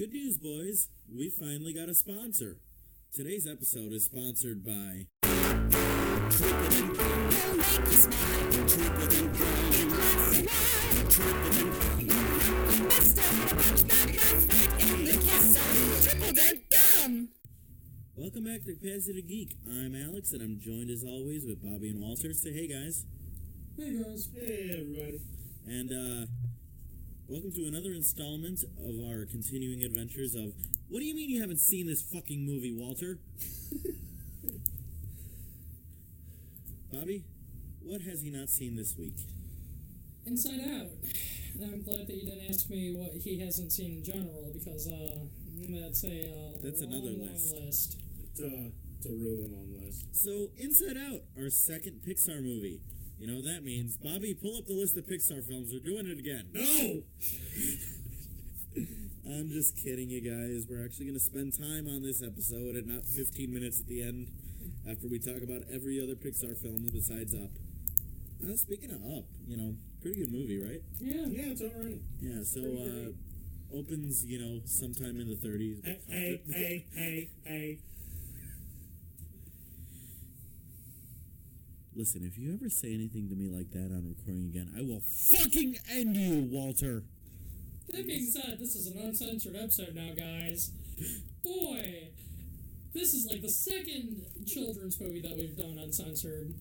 Good news, boys. We finally got a sponsor. Today's episode is sponsored by. Welcome back to Capacity Geek. I'm Alex, and I'm joined as always with Bobby and Walter. Say hey, guys. Hey guys. Hey everybody. And uh, welcome to another installment of our continuing adventures of. What do you mean you haven't seen this fucking movie, Walter? Bobby, what has he not seen this week? Inside Out. I'm glad that you didn't ask me what he hasn't seen in general because uh, that's a uh, That's long, another long list. list. It's, uh, it's a really long list. So, Inside Out, our second Pixar movie. You know what that means? Bobby, pull up the list of Pixar films. We're doing it again. No! I'm just kidding, you guys. We're actually going to spend time on this episode and not 15 minutes at the end after we talk about every other Pixar film besides Up. Uh, speaking of Up, you know, pretty good movie, right? Yeah. Yeah, it's alright. Yeah, so uh, opens, you know, sometime in the 30s. Hey, hey, hey, hey, hey. Listen, if you ever say anything to me like that on recording again, I will fucking end you, Walter. That being said, this is an uncensored episode now, guys. Boy, this is like the second children's movie that we've done uncensored.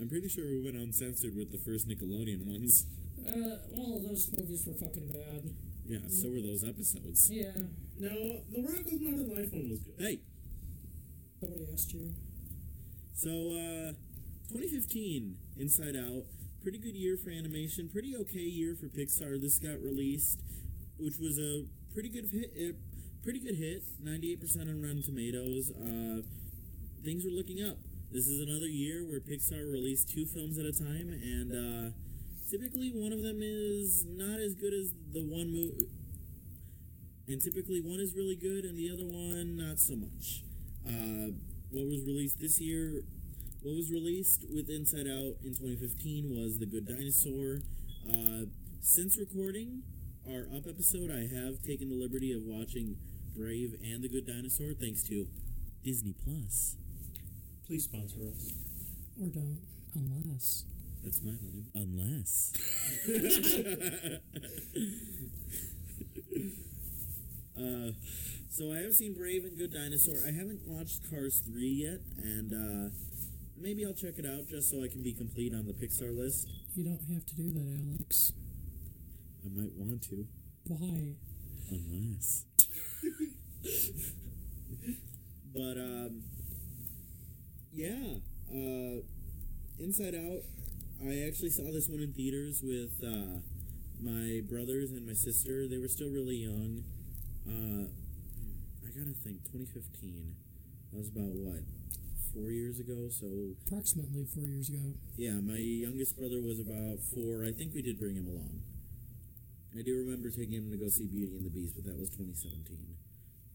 I'm pretty sure we went uncensored with the first Nickelodeon ones. Uh, all of those movies were fucking bad. Yeah, so were those episodes. Yeah. No, the Rocko's Modern Life one was good. Hey, Nobody asked you. so uh 2015, Inside Out, pretty good year for animation, pretty okay year for Pixar. This got released, which was a pretty good hit. eh, Pretty good hit, 98% on Rotten Tomatoes. Uh, things are looking up. This is another year where Pixar released two films at a time, and uh, typically one of them is not as good as the one movie. And typically one is really good and the other one not so much. Uh, what was released this year what was released with Inside Out in 2015 was The Good Dinosaur. Uh, since recording our Up episode, I have taken the liberty of watching Brave and The Good Dinosaur thanks to Disney Plus. Please sponsor us. Or don't, unless. That's my line. Unless. uh, so I have seen Brave and Good Dinosaur. I haven't watched Cars 3 yet, and uh, maybe I'll check it out just so I can be complete on the Pixar list. You don't have to do that, Alex. I might want to. Why? Unless. but um yeah, uh Inside Out, I actually saw this one in theaters with uh my brothers and my sister. They were still really young. Uh I gotta think, 2015. That was about what? Four years ago, so Approximately four years ago. yeah, my youngest brother was about four. I think we did bring him along. I do remember taking him to go see Beauty and the Beast, but that was 2017.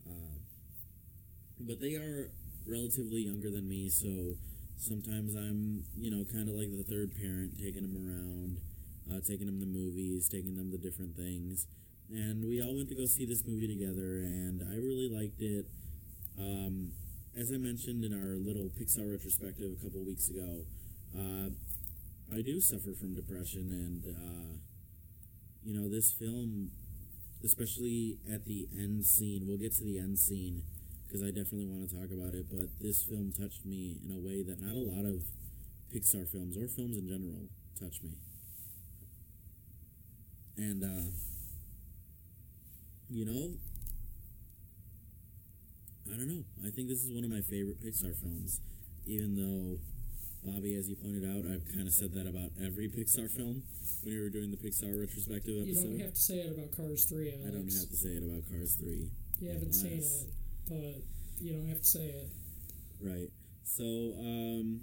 Uh, but they are relatively younger than me, so sometimes I'm, you know, kind of like the third parent, taking them around, uh, taking them to movies, taking them to different things. And we all went to go see this movie together, and I really liked it. Um, as I mentioned in our little Pixar retrospective a couple weeks ago, uh, I do suffer from depression, and uh, you know this film, especially at the end scene. We'll get to the end scene because I definitely want to talk about it. But this film touched me in a way that not a lot of Pixar films or films in general touch me. And uh, you know, I don't know. I think this is one of my favorite Pixar films, even though Bobby, as you pointed out, I've kind of said that about every Pixar film when we were doing the Pixar retrospective episode. You don't have to say it about Cars 3, Alex. I don't have to say it about Cars 3. You haven't seen it, but you don't have to say it. Right. So, um,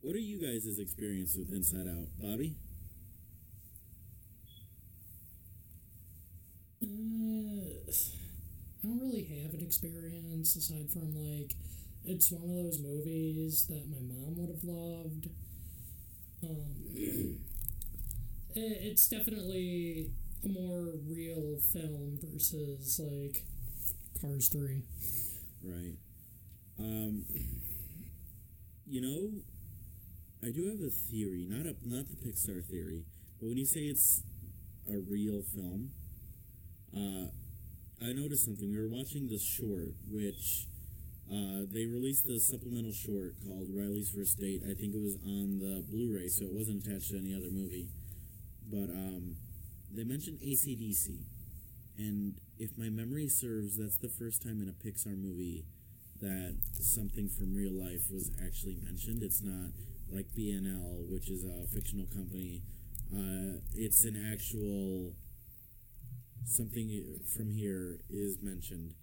what are you guys' experience with Inside Out? Bobby? Uh, I don't really have an experience aside from like it's one of those movies that my mom would have loved. Um, it's definitely a more real film versus like Cars Three. Right. Um. You know, I do have a theory, not a not the Pixar theory, but when you say it's a real film, uh, I noticed something. We were watching the short, which uh, they released the supplemental short called Riley's First Date. I think it was on the Blu-ray, so it wasn't attached to any other movie. But um, they mentioned ACDC, and if my memory serves, that's the first time in a Pixar movie that something from real life was actually mentioned. It's not like BNL, which is a fictional company. Uh, it's an actual something from here is mentioned.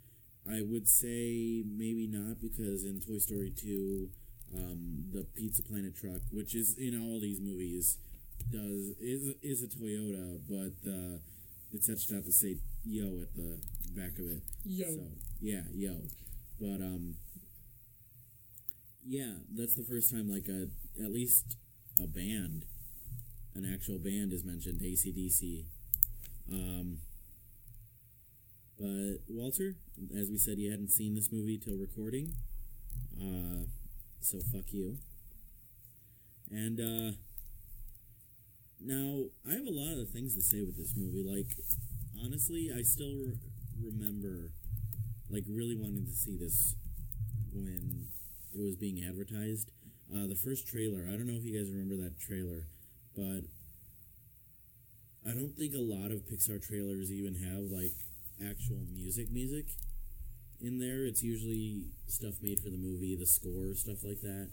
I would say maybe not because in Toy Story 2, um, the Pizza Planet truck, which is in all these movies, does is is a Toyota, but uh, it's etched out to say "yo" at the back of it. Yo, So yeah, yo. But um yeah, that's the first time like a at least a band, an actual band is mentioned, ACDC. Um but Walter, as we said, you hadn't seen this movie till recording. Uh so fuck you. And uh now I have a lot of things to say with this movie. Like honestly, I still re- remember like really wanting to see this when it was being advertised. Uh, the first trailer, I don't know if you guys remember that trailer, but I don't think a lot of Pixar trailers even have like actual music music in there. It's usually stuff made for the movie, the score, stuff like that.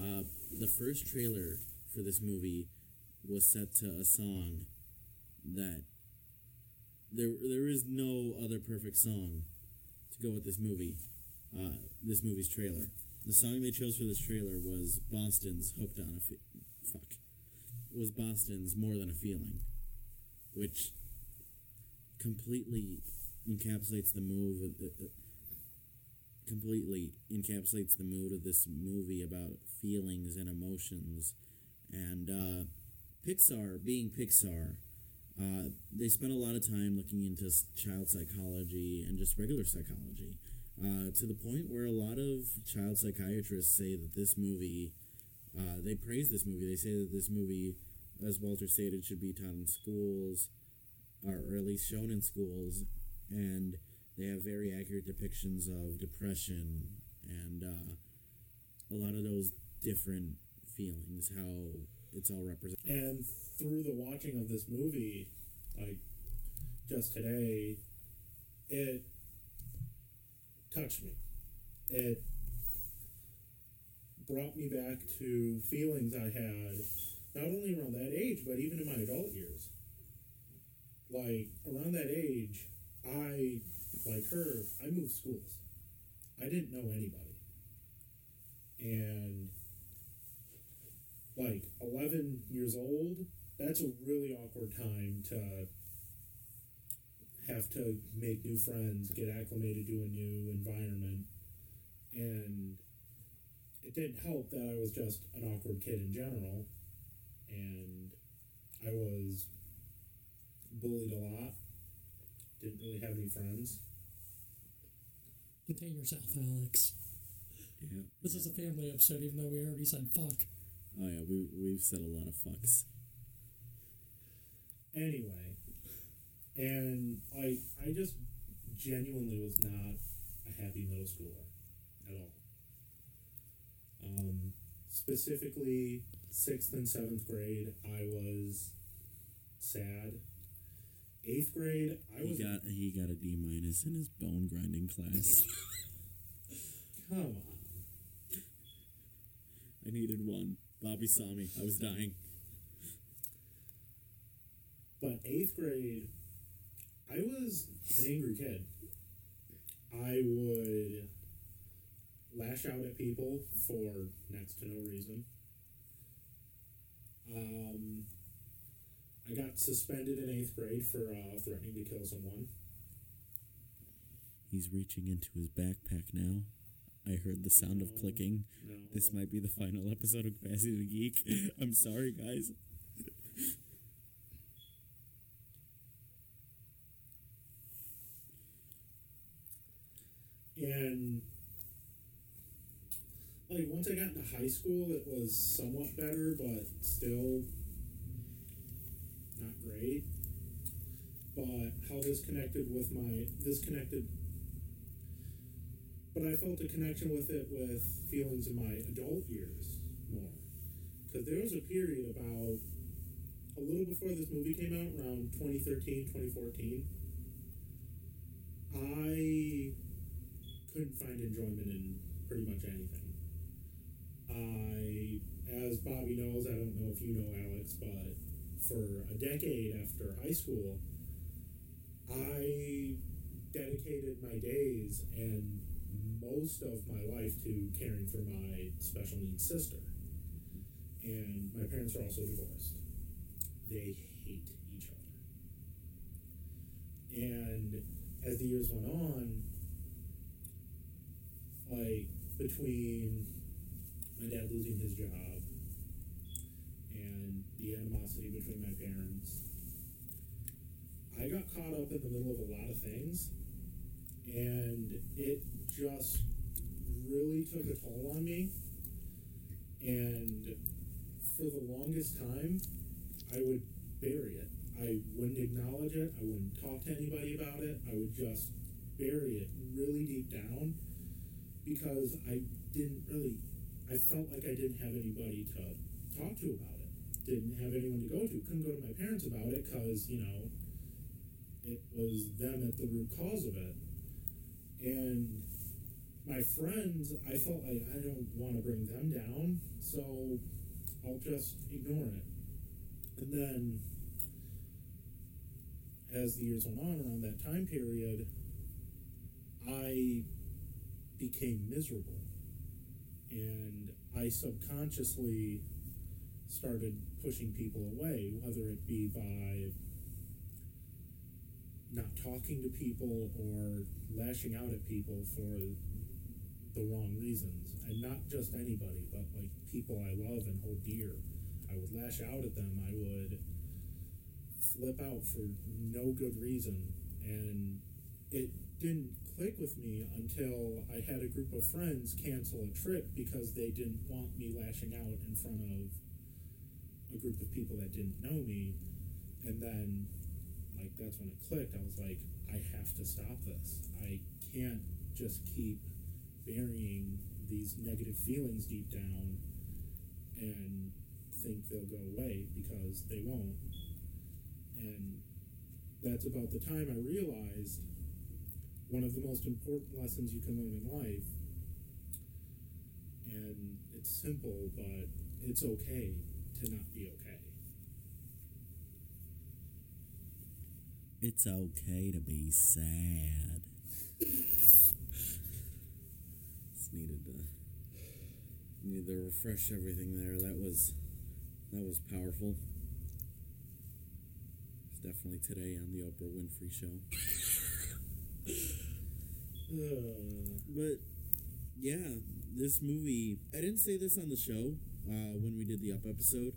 Uh, the first trailer for this movie was set to a song that there there is no other perfect song to go with this movie, uh, this movie's trailer. The song they chose for this trailer was Boston's "Hooked on a Fe- Fuck." Was Boston's "More Than a Feeling," which completely encapsulates the move. Of, uh, completely encapsulates the mood of this movie about feelings and emotions, and uh, Pixar being Pixar. Uh, they spent a lot of time looking into child psychology and just regular psychology, uh, to the point where a lot of child psychiatrists say that this movie, uh, they praise this movie. They say that this movie, as Walter stated, should be taught in schools, or at least shown in schools, and they have very accurate depictions of depression and uh, a lot of those different feelings, how it's all represented. And through the watching of this movie, like just today, it touched me. It brought me back to feelings I had not only around that age, but even in my adult years. Like around that age, I, like her, I moved schools. I didn't know anybody. And like 11 years old, that's a really awkward time to have to make new friends, get acclimated to a new environment. And it didn't help that I was just an awkward kid in general. And I was bullied a lot, didn't really have any friends. contain yourself, Alex. Yeah. This is a family episode, even though we already said fuck. Oh yeah, we we've said a lot of fucks. anyway and i i just genuinely was not a happy middle schooler at all um specifically sixth and seventh grade i was sad eighth grade i He was got he got a D minus in his bone grinding class. come on I needed one. Bobby saw me. I was dying. But eighth grade, I was an angry kid. I would lash out at people for next to no reason. Um, I got suspended in eighth grade for uh, threatening to kill someone. He's reaching into his backpack now. I heard the sound no, of clicking. No. This might be the final episode of Capacity to Geek. I'm sorry, guys. and like once I got into high school, it was somewhat better, but still not great. But how this connected with my this connected, but I felt a connection with it with feelings in my adult years more, because there was a period about a little before this movie came out, around 2013, 2014. I couldn't find enjoyment in pretty much anything. I, as Bobby knows, I don't know if you know Alex, but for a decade after high school, I dedicated my days and most of my life to caring for my special needs sister. And my parents are also divorced. They hate each other. And as the years went on, like between my dad losing his job and the animosity between my parents, I got caught up in the middle of a lot of things, and it just really took a toll on me. And for the longest time, I would bury it. I wouldn't acknowledge it. I wouldn't talk to anybody about it. I would just bury it really deep down because I didn't really, I felt like I didn't have anybody to talk to about. Didn't have anyone to go to. Couldn't go to my parents about it because, you know, it was them at the root cause of it. And my friends, I felt like I don't want to bring them down, so I'll just ignore it. And then, as the years went on around that time period, I became miserable. And I subconsciously started pushing people away, whether it be by not talking to people or lashing out at people for the wrong reasons. And not just anybody, but like people I love and hold dear. I would lash out at them. I would flip out for no good reason. And it didn't click with me until I had a group of friends cancel a trip because they didn't want me lashing out in front of a group of people that didn't know me. And then, like, that's when it clicked. I was like, I have to stop this. I can't just keep burying these negative feelings deep down and think they'll go away because they won't. And that's about the time I realized one of the most important lessons you can learn in life. And it's simple, but it's okay to not be okay. It's okay to be sad. Just needed to needed to refresh everything there. That was that was powerful. It's definitely today on the Oprah Winfrey show. Uh, But yeah, this movie. I didn't say this on the show uh, when we did the up episode,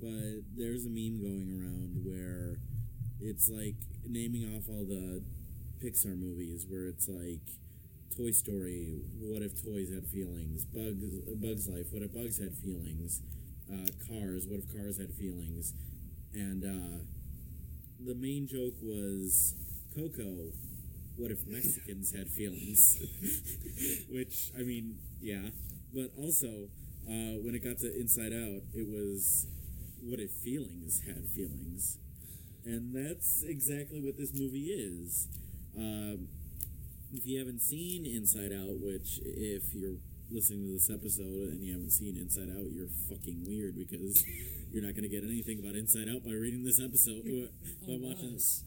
but there's a meme going around where it's like naming off all the Pixar movies, where it's like Toy Story. What if toys had feelings? Bugs, Bugs Life. What if bugs had feelings? Uh, cars. What if cars had feelings? And uh, the main joke was Coco what if Mexicans had feelings? Which, I mean, yeah. But also, uh, when it got to Inside Out, it was what if feelings had feelings? And that's exactly what this movie is. Um, if you haven't seen Inside Out, which, if you're listening to this episode and you haven't seen Inside Out, you're fucking weird because you're not going to get anything about Inside Out by reading this episode. by watching Unless-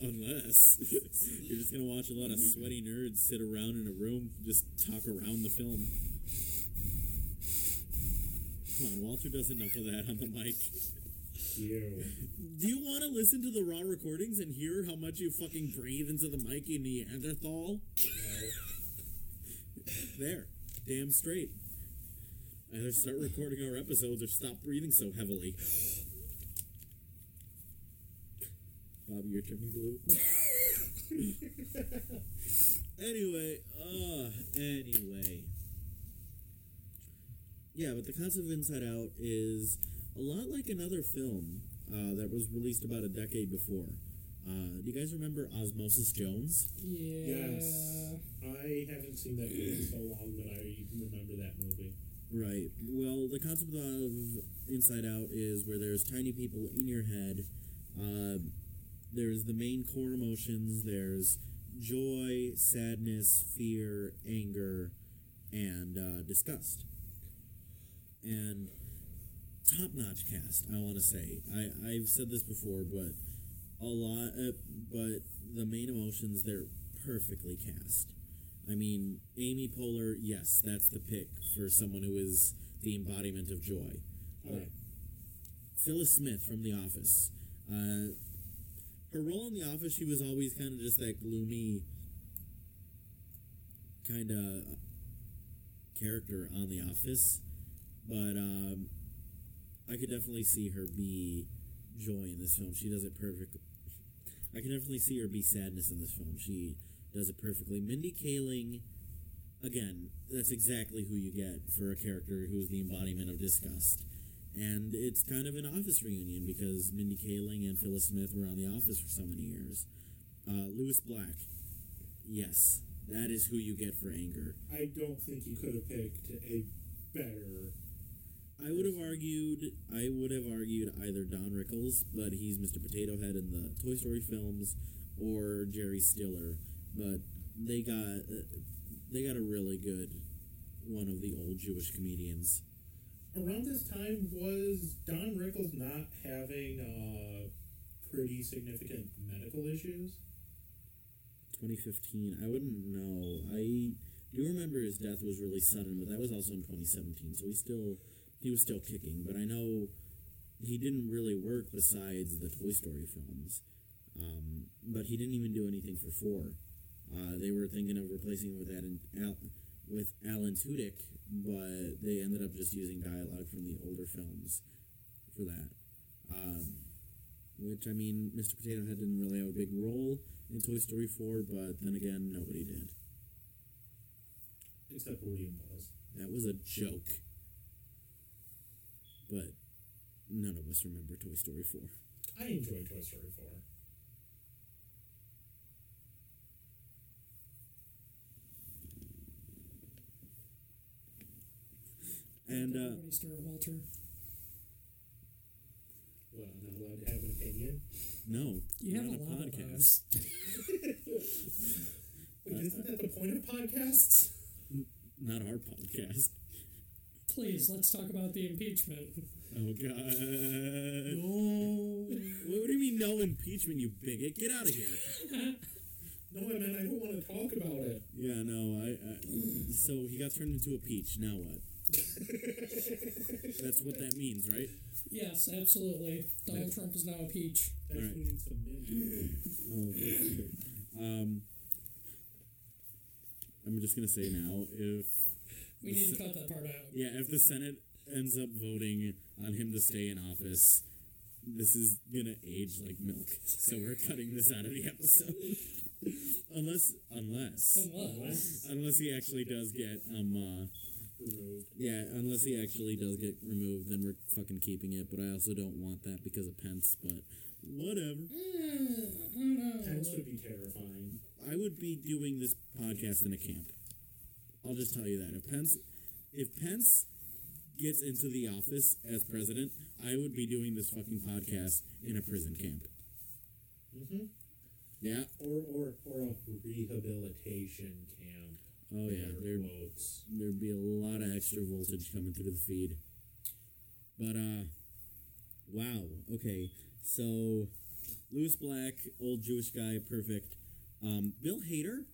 Unless you're just gonna watch a lot of sweaty nerds sit around in a room, just talk around the film. Come on, Walter does enough of that on the mic. you. Do you want to listen to the raw recordings and hear how much you fucking breathe into the mic in Neanderthal? There, damn straight. Either start recording our episodes or stop breathing so heavily. Bobby, you're turning blue. anyway, uh, Anyway. Yeah, but the concept of Inside Out is a lot like another film uh, that was released about a decade before. Uh, do you guys remember Osmosis Jones? Yeah. Yes. I haven't seen that movie in so long that I even remember that movie. Right. Well, the concept of Inside Out is where there's tiny people in your head. Uh, there's the main core emotions. There's joy, sadness, fear, anger, and uh, disgust. And top-notch cast. I want to say. I I've said this before, but a lot. Uh, but the main emotions they're perfectly cast. I mean, Amy Poehler, yes, that's the pick for someone who is the embodiment of joy. Uh, Phyllis Smith from The Office. Uh, her role in The Office, she was always kind of just that gloomy kind of character on The Office, but um, I could definitely see her be joy in this film. She does it perfect. I can definitely see her be sadness in this film. She does it perfectly. Mindy Kaling, again, that's exactly who you get for a character who's the embodiment of disgust. And it's kind of an office reunion because Mindy Kaling and Phyllis Smith were on The Office for so many years. Uh, Lewis Black, yes, that is who you get for anger. I don't think you could have picked a better. I would have argued, I would have argued either Don Rickles, but he's Mr. Potato Head in the Toy Story films, or Jerry Stiller. But they got, they got a really good one of the old Jewish comedians. Around this time, was Don Rickles not having uh, pretty significant medical issues? 2015. I wouldn't know. I do remember his death was really sudden, but that was also in 2017. So he still he was still kicking. But I know he didn't really work besides the Toy Story films. Um, but he didn't even do anything for four. Uh, they were thinking of replacing him with Alan, Al, with Alan Tudyk, but they ended up just using dialogue from the older films for that. Um, which I mean, Mr. Potato Head didn't really have a big role in Toy Story 4, but then again, nobody did. Except Woody and Buzz. That was a joke. But none of us remember Toy Story 4. I enjoy Toy Story 4. And, uh, Everybody stir, Walter. Well, I'm not allowed to have an opinion. no. You have we're a on lot of those. Wait, isn't that the point of podcasts? Not our podcast. Please, let's talk about the impeachment. Oh, God. No. What do you mean, no impeachment, you bigot? Get out of here. No, I mean, I don't want to talk about it. Yeah, no, I, I. So he got turned into a peach. Now what? That's what that means, right? Yes, absolutely. Donald Trump is now a peach. That's Alright. we need some mint. Oh, um, I'm just gonna say now, if We need to cut that part out. yeah, if the Senate ends up voting on him to stay in office, this is gonna age like milk. So we're cutting this out of the episode, unless unless Unless. unless he actually does get um uh, Removed. yeah, unless he actually does get removed, then we're fucking keeping it. But I also don't want that because of Pence. But whatever. I don't know. Pence would be terrifying. I would be doing this podcast in a camp. I'll just tell you that. If Pence if Pence gets into the office as president, I would be doing this fucking podcast in a prison camp. Mm-hmm. Yeah. Or, or, or a rehabilitation camp. Oh yeah. There quotes. there'd be a lot of extra voltage coming through the feed. But uh wow. Okay. So Lewis Black, old Jewish guy, perfect. Um, Bill Hader.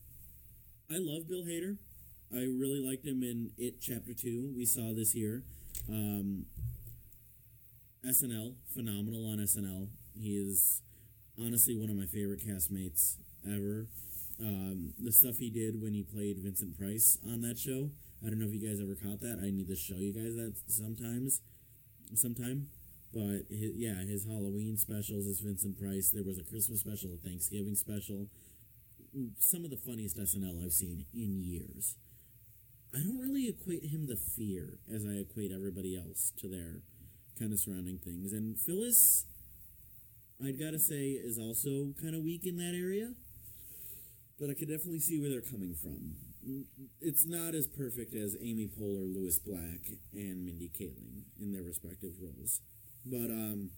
I love Bill Hader. I really liked him in It Chapter Two. We saw this year. Um, SNL, phenomenal on SNL. He is honestly one of my favorite castmates ever. Um, the stuff he did when he played Vincent Price on that show. I don't know if you guys ever caught that. I need to show you guys that sometimes, sometime. But his, yeah, his Halloween specials is Vincent Price. There was a Christmas special, a Thanksgiving special. Some of the funniest SNL I've seen in years. I don't really equate him to fear as I equate everybody else to their kind of surrounding things. And Phyllis, I'd gotta say, is also kind of weak in that area. But I could definitely see where they're coming from. Mm, It's not as perfect as Amy Poehler, Lewis Black, and Mindy Kaling in their respective roles. But um,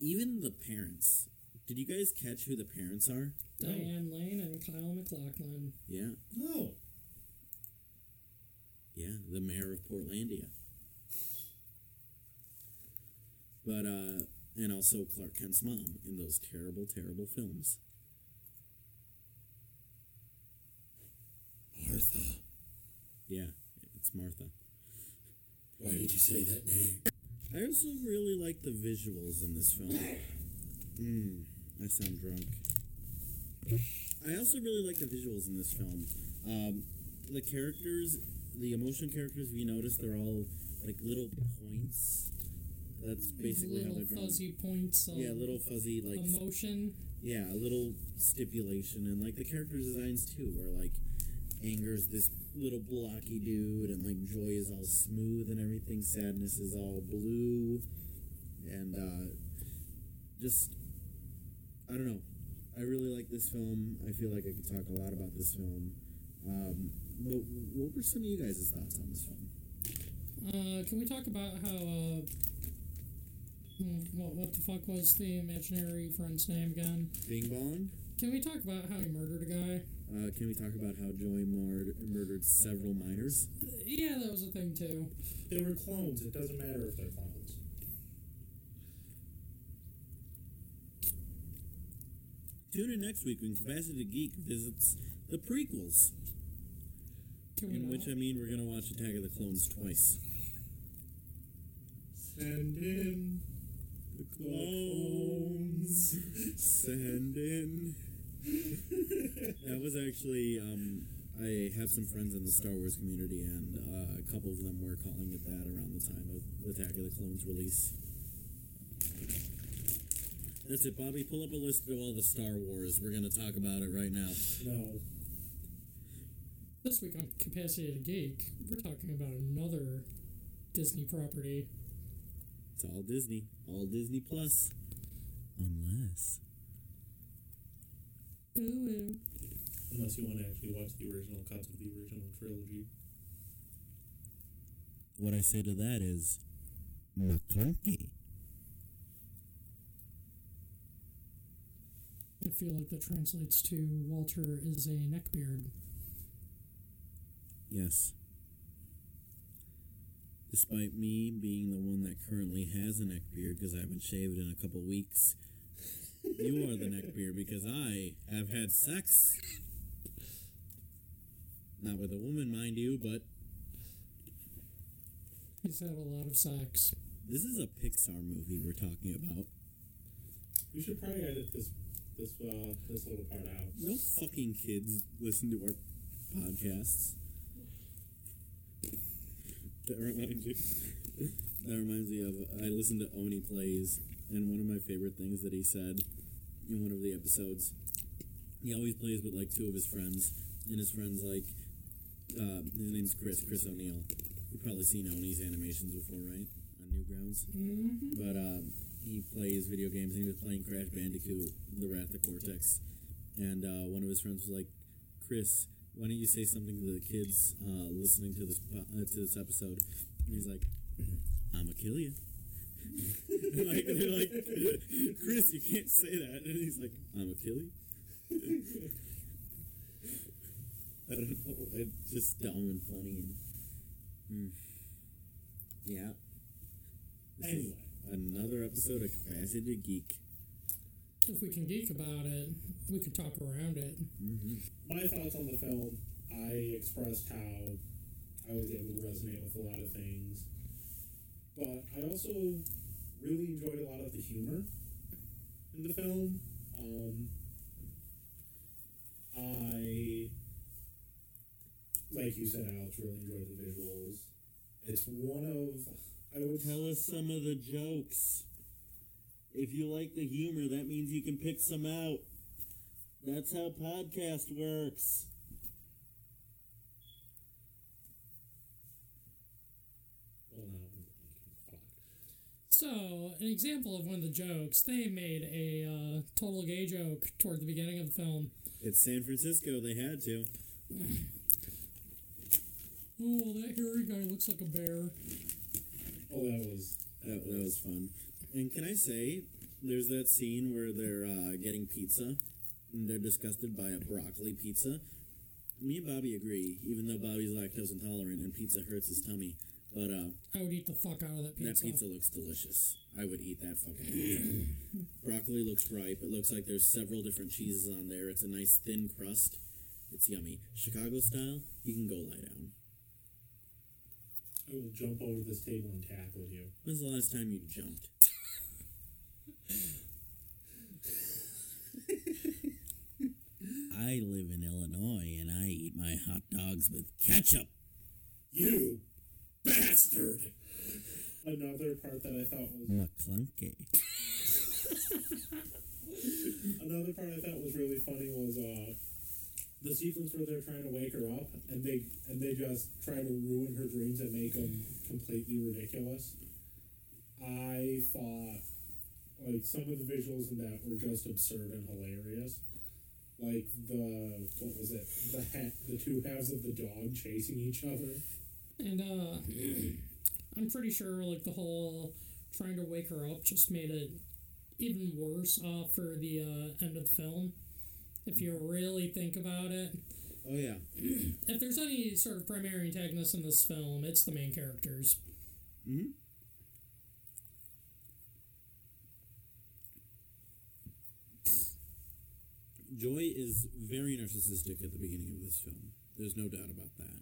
even the parents. Did you guys catch who the parents are? Diane Lane and Kyle MacLachlan. Yeah, No. Yeah, the mayor of Portlandia. But uh, and also Clark Kent's mom in those terrible, terrible films. Martha. Yeah, it's Martha. Why did you say that name? I also really like the visuals in this film. Mm, I sound drunk. I also really like the visuals in this film. Um, the characters, the emotion characters, we you notice, they're all like little points. That's basically how they're drawn. fuzzy points Yeah, little fuzzy like emotion. yeah, a little stipulation and like the character designs too, where like anger's this little blocky dude and like joy is all smooth and everything, sadness is all blue and uh just I don't know. I really like this film. I feel like I could talk a lot about this film. Um, but what were some of you guys' thoughts on this film? Uh, can we talk about how uh, hmm, what what the fuck was the imaginary friend's name again? Bing Bong? Can we talk about how he murdered a guy? Uh, can we talk about how Joy murdered, murdered several minors? Yeah, that was a thing too. They were clones. It doesn't matter if they're clones. Tune in next week when Capacity Geek visits the prequels. Can we In not? which I mean we're gonna watch Attack of the Clones twice. Send in The clones. Send in. that was actually um, I have some friends in the Star Wars community, and uh, a couple of them were calling it that around the time of Attack of the Clones release. That's it, Bobby. Pull up a list of all the Star Wars. We're gonna talk about it right now. No. This week on Capacity to Geek, we're talking about another Disney property. It's all Disney, all Disney Plus, unless. Ooh, ooh. Unless you want to actually watch the original cuts of the original trilogy. What I say to that is, Maclunkey. I feel like that translates to Walter is a neckbeard. Yes. Despite me being the one that currently has a neck beard because I haven't shaved in a couple weeks, you are the neck beard because I have had sex. Not with a woman, mind you, but He's had a lot of sex. this is a Pixar movie we're talking about. We should probably edit this this uh this little part out. No fucking kids listen to our podcasts. That reminds me. That reminds me of I listened to Oney Plays, and one of my favorite things that he said in one of the episodes. He always plays with like two of his friends, and his friends like uh, his name's Chris Chris O'Neill. You've probably seen Oney's animations before, right? On Newgrounds. Mm-hmm. But um, he plays video games and he was playing Crash Bandicoot, The Wrath of Cortex. And uh, one of his friends was like, Chris, why don't you say something to the kids uh, listening to this po- uh, to this episode? And he's like, I'ma kill you. like, they're like, Chris, you can't say that. And he's like, I'ma kill you. I don't know. It's just dumb and funny. And, mm. Yeah. This is Anyway. Another episode of Capacity to Geek. If we can geek about it, we can talk around it. Mm-hmm. My thoughts on the film, I expressed how I was able to resonate with a lot of things. But I also really enjoyed a lot of the humor in the film. Um, I, like you said, Alex, really enjoyed the visuals. It's one of, I would Tell us some of the jokes. If you like the humor, that means you can pick some out. That's how podcast works. So, an example of one of the jokes, they made a uh, total gay joke toward the beginning of the film. It's San Francisco, they had to. oh, that hairy guy looks like a bear. Oh, that was that, that was fun. And can I say, there's that scene where they're uh, getting pizza and they're disgusted by a broccoli pizza. Me and Bobby agree, even though Bobby's lactose intolerant and pizza hurts his tummy. But uh, I would eat the fuck out of that pizza. that pizza looks delicious. I would eat that fucking pizza. broccoli looks ripe. It looks like there's several different cheeses on there. It's a nice thin crust. It's yummy. Chicago style, you can go lie down. I will jump over this table and tackle you. When's the last time you jumped? I live in Illinois and I eat my hot dogs with ketchup. You bastard! Another part that I thought was Maclunkey. another part I thought was really funny was uh the sequence where they're trying to wake her up and they and they just try to ruin her dreams and make them completely ridiculous. I thought like some of the visuals in that were just absurd and hilarious. Like the what was it? The ha- the two halves of the dog chasing each other. And uh, I'm pretty sure like the whole trying to wake her up just made it even worse uh, for the uh, end of the film. If you really think about it, Oh yeah. if there's any sort of primary antagonist in this film, it's the main characters. Mm-hmm. Joy is very narcissistic at the beginning of this film. There's no doubt about that.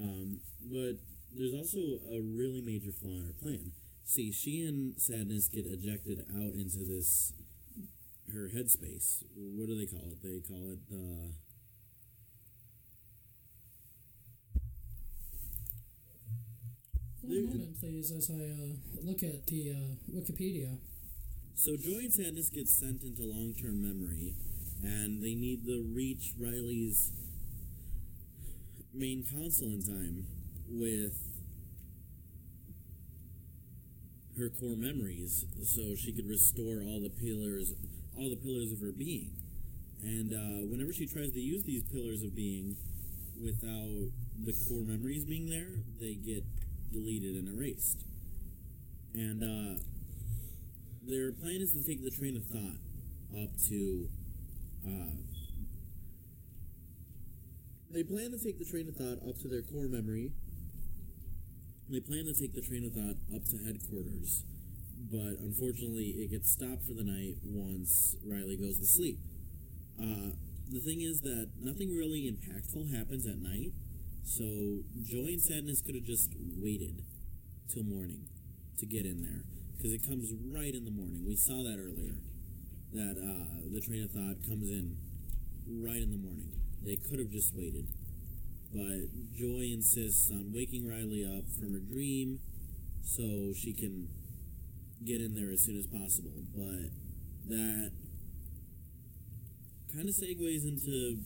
Um, but there's also a really major flaw in her plan. See, she and Sadness get ejected out into this her headspace. What do they call it? They call it uh, One moment, please, as I uh, look at the uh, Wikipedia. So Joy and Sadness get sent into long-term memory, and they need to reach Riley's main console in time with her core memories, so she could restore all the pillars, all the pillars of her being. And uh, whenever she tries to use these pillars of being without the core memories being there, they get deleted and erased. And uh, their plan is to take the train of thought up to. They plan to take the train of thought up to their core memory. They plan to take the train of thought up to headquarters, but unfortunately, it gets stopped for the night once Riley goes to sleep. Uh, the thing is that nothing really impactful happens at night, so Joy and Sadness could have just waited till morning to get in there because it comes right in the morning. We saw that earlier. That uh, the train of thought comes in right in the morning. They could have just waited, but Joy insists on waking Riley up from her dream so she can get in there as soon as possible. But that kind of segues into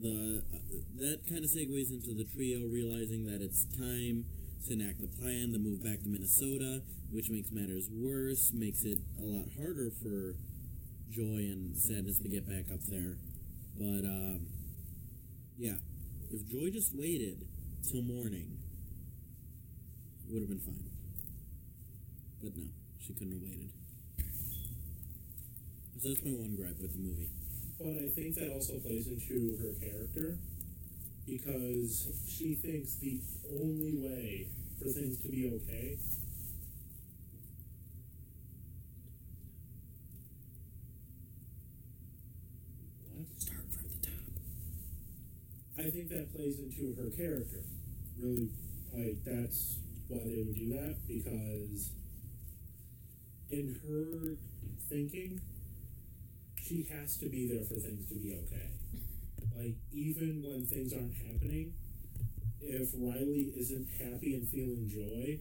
the uh, that kind of segues into the trio realizing that it's time to enact the plan to move back to Minnesota, which makes matters worse, makes it a lot harder for Joy and Sadness to get back up there. But um, yeah, if Joy just waited till morning, it would have been fine. But no, she couldn't have waited. So that's my one gripe with the movie. But I think that also plays into her character because she thinks the only way for things to be okay? Start from the top. I think that plays into her character. Really, like that's why they would do that because in her thinking, she has to be there for things to be okay. Like even when things aren't happening, if Riley isn't happy and feeling joy,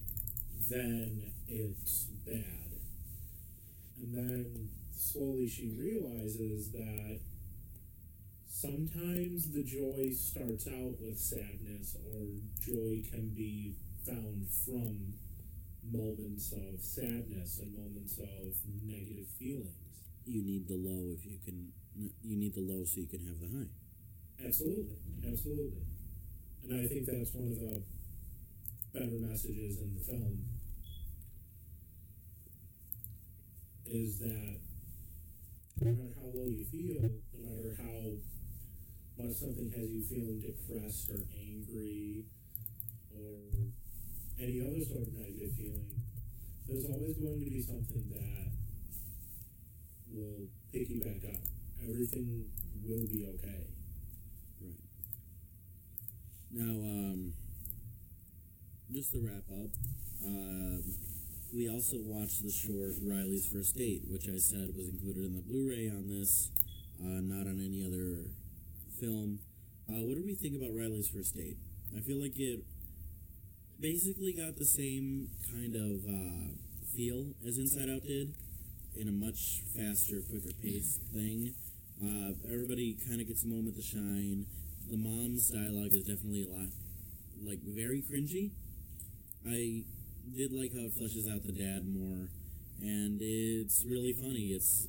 then it's bad. And then slowly she realizes that sometimes the joy starts out with sadness or joy can be found from moments of sadness and moments of negative feelings. You need the low if you can. You need the low so you can have the high. Absolutely, absolutely. And I think that's one of the better messages in the film is that no matter how low you feel, no matter how much something has you feeling depressed or angry or any other sort of negative feeling, there's always going to be something that will pick you back up. Everything will be okay. Now, um, just to wrap up, um, we also watched the short Riley's First Date, which I said was included in the Blu-ray on this, uh, not on any other film. Uh, what did we think about Riley's First Date? I feel like it basically got the same kind of uh, feel as Inside Out did, in a much faster, quicker paced thing. Uh, everybody kind of gets a moment to shine. The mom's dialogue is definitely a lot, like, very cringy. I did like how it fleshes out the dad more, and it's really funny. It's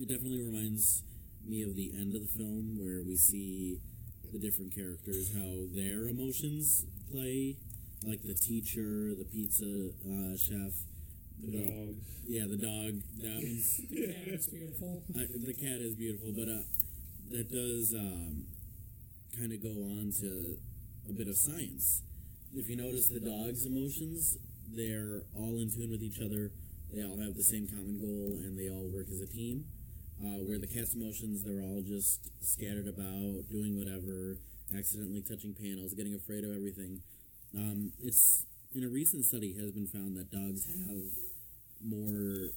it definitely reminds me of the end of the film where we see the different characters how their emotions play, like the teacher, the pizza uh, chef, The dog. yeah, the dog. That one's The cat is beautiful. I, the cat is beautiful, but uh, that does um, kind of go on to a bit of science. If you notice the dog's emotions, they're all in tune with each other. They all have the same common goal, and they all work as a team. Uh, where the cat's emotions, they're all just scattered about, doing whatever, accidentally touching panels, getting afraid of everything. Um, it's in a recent study has been found that dogs have more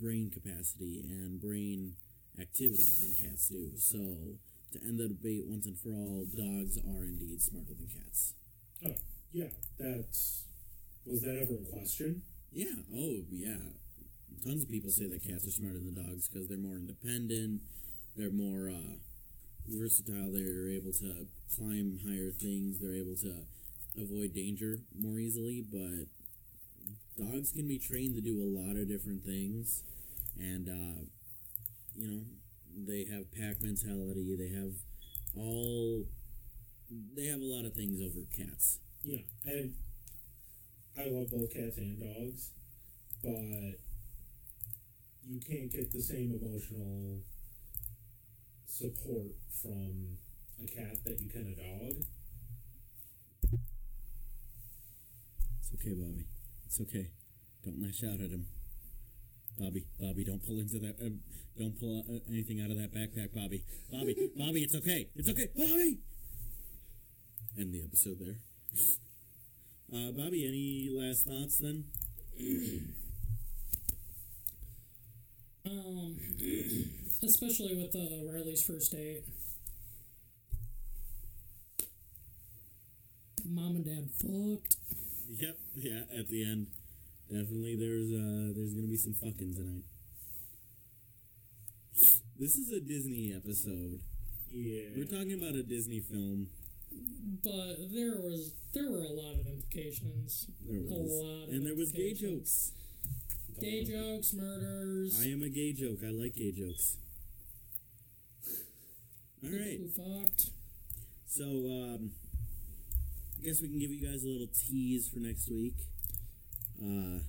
brain capacity and brain activity than cats do. So, to end the debate once and for all, dogs are indeed smarter than cats. Oh, yeah, That Was that ever a question? Yeah. Oh, yeah. Tons of people say that cats are smarter than dogs because they're more independent. They're more uh, versatile. They're able to climb higher things. They're able to avoid danger more easily. But dogs can be trained to do a lot of different things, and uh, you know they have pack mentality. They have all. They have a lot of things over cats. Yeah, and I love both cats and dogs, but you can't get the same emotional support from a cat that you can a dog. It's okay, Bobby. It's okay. Don't lash out at him. Bobby, Bobby, don't pull into that. Uh, don't pull uh, anything out of that backpack, Bobby. Bobby, Bobby, it's okay. It's okay, Bobby. End the episode there. Uh, Bobby, any last thoughts then? Um, especially with uh, Riley's first date. Mom and dad fucked. Yep. Yeah. At the end, definitely. There's uh, there's gonna be some fucking tonight. This is a Disney episode. Yeah, We're talking about a Disney film. But there was there were a lot of implications. There was A lot of and there was gay jokes. Gay jokes, murders. I am a gay joke. I like gay jokes. All right. Who fucked. So, um, I guess we can give you guys a little tease for next week. Uh,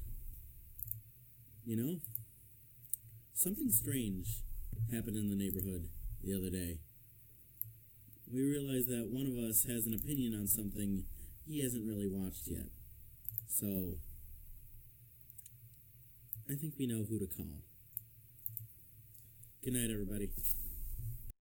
you know, something strange happened in the neighborhood the other day. We realized that one of us has an opinion on something he hasn't really watched yet. So, I think we know who to call. Good night, everybody.